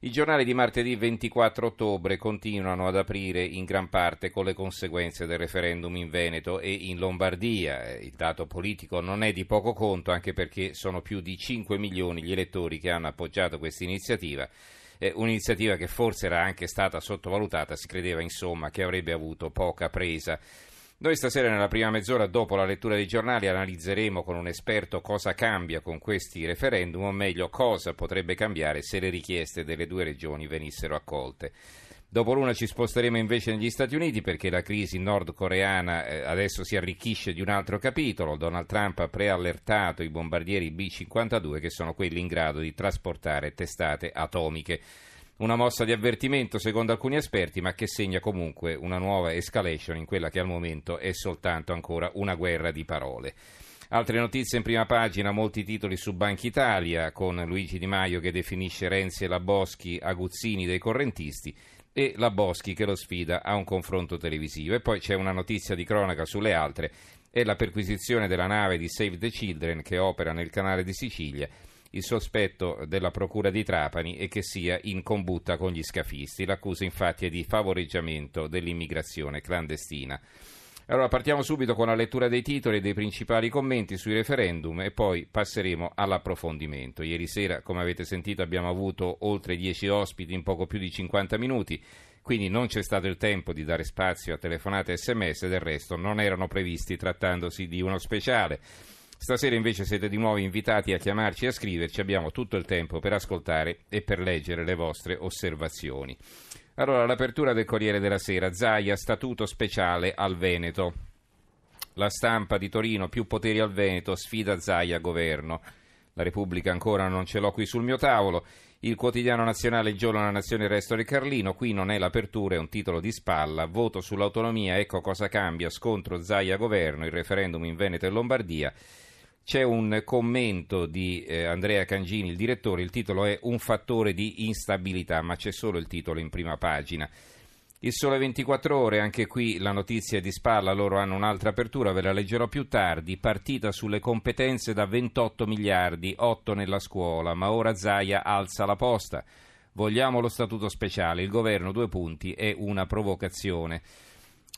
I giornali di martedì 24 ottobre continuano ad aprire in gran parte con le conseguenze del referendum in Veneto e in Lombardia. Eh, il dato politico non è di poco conto anche perché sono più di 5 milioni gli elettori che hanno appoggiato questa iniziativa. Un'iniziativa che forse era anche stata sottovalutata, si credeva insomma che avrebbe avuto poca presa. Noi stasera nella prima mezz'ora dopo la lettura dei giornali analizzeremo con un esperto cosa cambia con questi referendum o meglio cosa potrebbe cambiare se le richieste delle due regioni venissero accolte. Dopo l'una ci sposteremo invece negli Stati Uniti perché la crisi nordcoreana eh, adesso si arricchisce di un altro capitolo. Donald Trump ha preallertato i bombardieri B-52 che sono quelli in grado di trasportare testate atomiche. Una mossa di avvertimento secondo alcuni esperti, ma che segna comunque una nuova escalation in quella che al momento è soltanto ancora una guerra di parole. Altre notizie in prima pagina, molti titoli su Banca Italia, con Luigi Di Maio che definisce Renzi e la Boschi aguzzini dei correntisti e la Boschi che lo sfida a un confronto televisivo. E poi c'è una notizia di cronaca sulle altre, è la perquisizione della nave di Save the Children che opera nel canale di Sicilia il sospetto della Procura di Trapani è che sia in combutta con gli scafisti. L'accusa infatti è di favoreggiamento dell'immigrazione clandestina. Allora partiamo subito con la lettura dei titoli e dei principali commenti sui referendum e poi passeremo all'approfondimento. Ieri sera, come avete sentito, abbiamo avuto oltre 10 ospiti in poco più di 50 minuti, quindi non c'è stato il tempo di dare spazio a telefonate e sms, del resto non erano previsti trattandosi di uno speciale. Stasera invece siete di nuovo invitati a chiamarci e a scriverci, abbiamo tutto il tempo per ascoltare e per leggere le vostre osservazioni. Allora, l'apertura del Corriere della Sera, Zaia, statuto speciale al Veneto. La stampa di Torino, più poteri al Veneto, sfida Zaia governo. La Repubblica ancora non ce l'ho qui sul mio tavolo. Il quotidiano nazionale Il giorno della nazione il resto del Carlino. Qui non è l'apertura, è un titolo di spalla. Voto sull'autonomia, ecco cosa cambia. Scontro Zaia governo, il referendum in Veneto e Lombardia. C'è un commento di eh, Andrea Cangini, il direttore, il titolo è Un fattore di instabilità, ma c'è solo il titolo in prima pagina. Il Sole 24 Ore, anche qui la notizia è di spalla, loro hanno un'altra apertura, ve la leggerò più tardi. Partita sulle competenze da 28 miliardi, 8 nella scuola, ma ora Zaia alza la posta. Vogliamo lo statuto speciale, il governo due punti è una provocazione.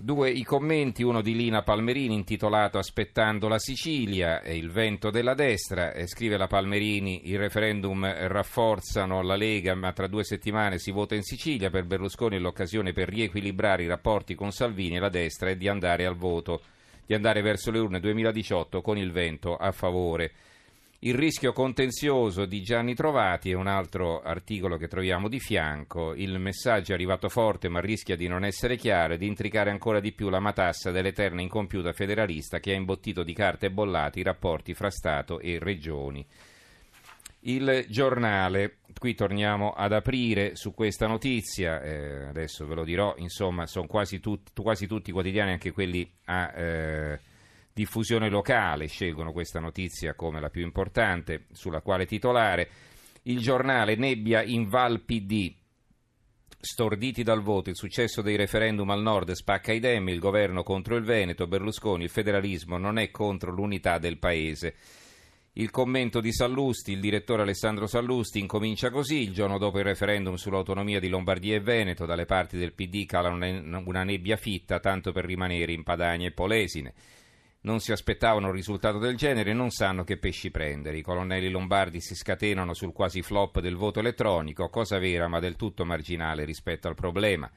Due i commenti, uno di Lina Palmerini intitolato Aspettando la Sicilia e il vento della destra, e scrive la Palmerini il referendum rafforzano la Lega ma tra due settimane si vota in Sicilia, per Berlusconi l'occasione per riequilibrare i rapporti con Salvini e la destra e di andare al voto, di andare verso le urne 2018 con il vento a favore. Il rischio contenzioso di Gianni Trovati è un altro articolo che troviamo di fianco. Il messaggio è arrivato forte ma rischia di non essere chiaro e di intricare ancora di più la matassa dell'eterna incompiuta federalista che ha imbottito di carte bollate i rapporti fra Stato e regioni. Il giornale, qui torniamo ad aprire su questa notizia, eh, adesso ve lo dirò, insomma sono quasi, tut, quasi tutti i quotidiani, anche quelli a... Eh, diffusione locale scelgono questa notizia come la più importante sulla quale titolare. Il giornale Nebbia in Val PD. Storditi dal voto, il successo dei referendum al nord spacca i dem, il governo contro il Veneto, Berlusconi, il federalismo non è contro l'unità del paese. Il commento di Sallusti, il direttore Alessandro Sallusti, incomincia così, il giorno dopo il referendum sull'autonomia di Lombardia e Veneto, dalle parti del PD cala una nebbia fitta tanto per rimanere in Padania e Polesine non si aspettavano un risultato del genere e non sanno che pesci prendere. I colonnelli lombardi si scatenano sul quasi flop del voto elettronico, cosa vera ma del tutto marginale rispetto al problema.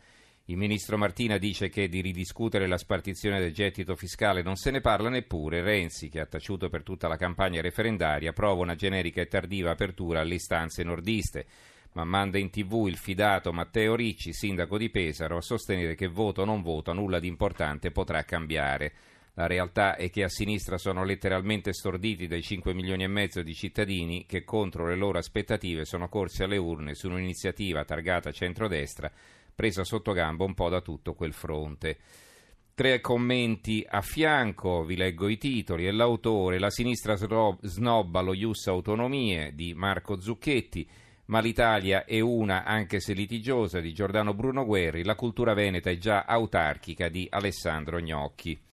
Il ministro Martina dice che di ridiscutere la spartizione del gettito fiscale non se ne parla neppure. Renzi, che ha taciuto per tutta la campagna referendaria, prova una generica e tardiva apertura alle istanze nordiste ma manda in tv il fidato Matteo Ricci, sindaco di Pesaro, a sostenere che voto o non voto nulla di importante potrà cambiare. La realtà è che a sinistra sono letteralmente storditi dai 5 milioni e mezzo di cittadini che contro le loro aspettative sono corsi alle urne su un'iniziativa targata centrodestra, presa sotto gamba un po' da tutto quel fronte. Tre commenti a fianco, vi leggo i titoli, e l'autore, la sinistra snobba lo Ius Autonomie di Marco Zucchetti, ma l'Italia è una anche se litigiosa di Giordano Bruno Guerri, la cultura veneta è già autarchica di Alessandro Gnocchi.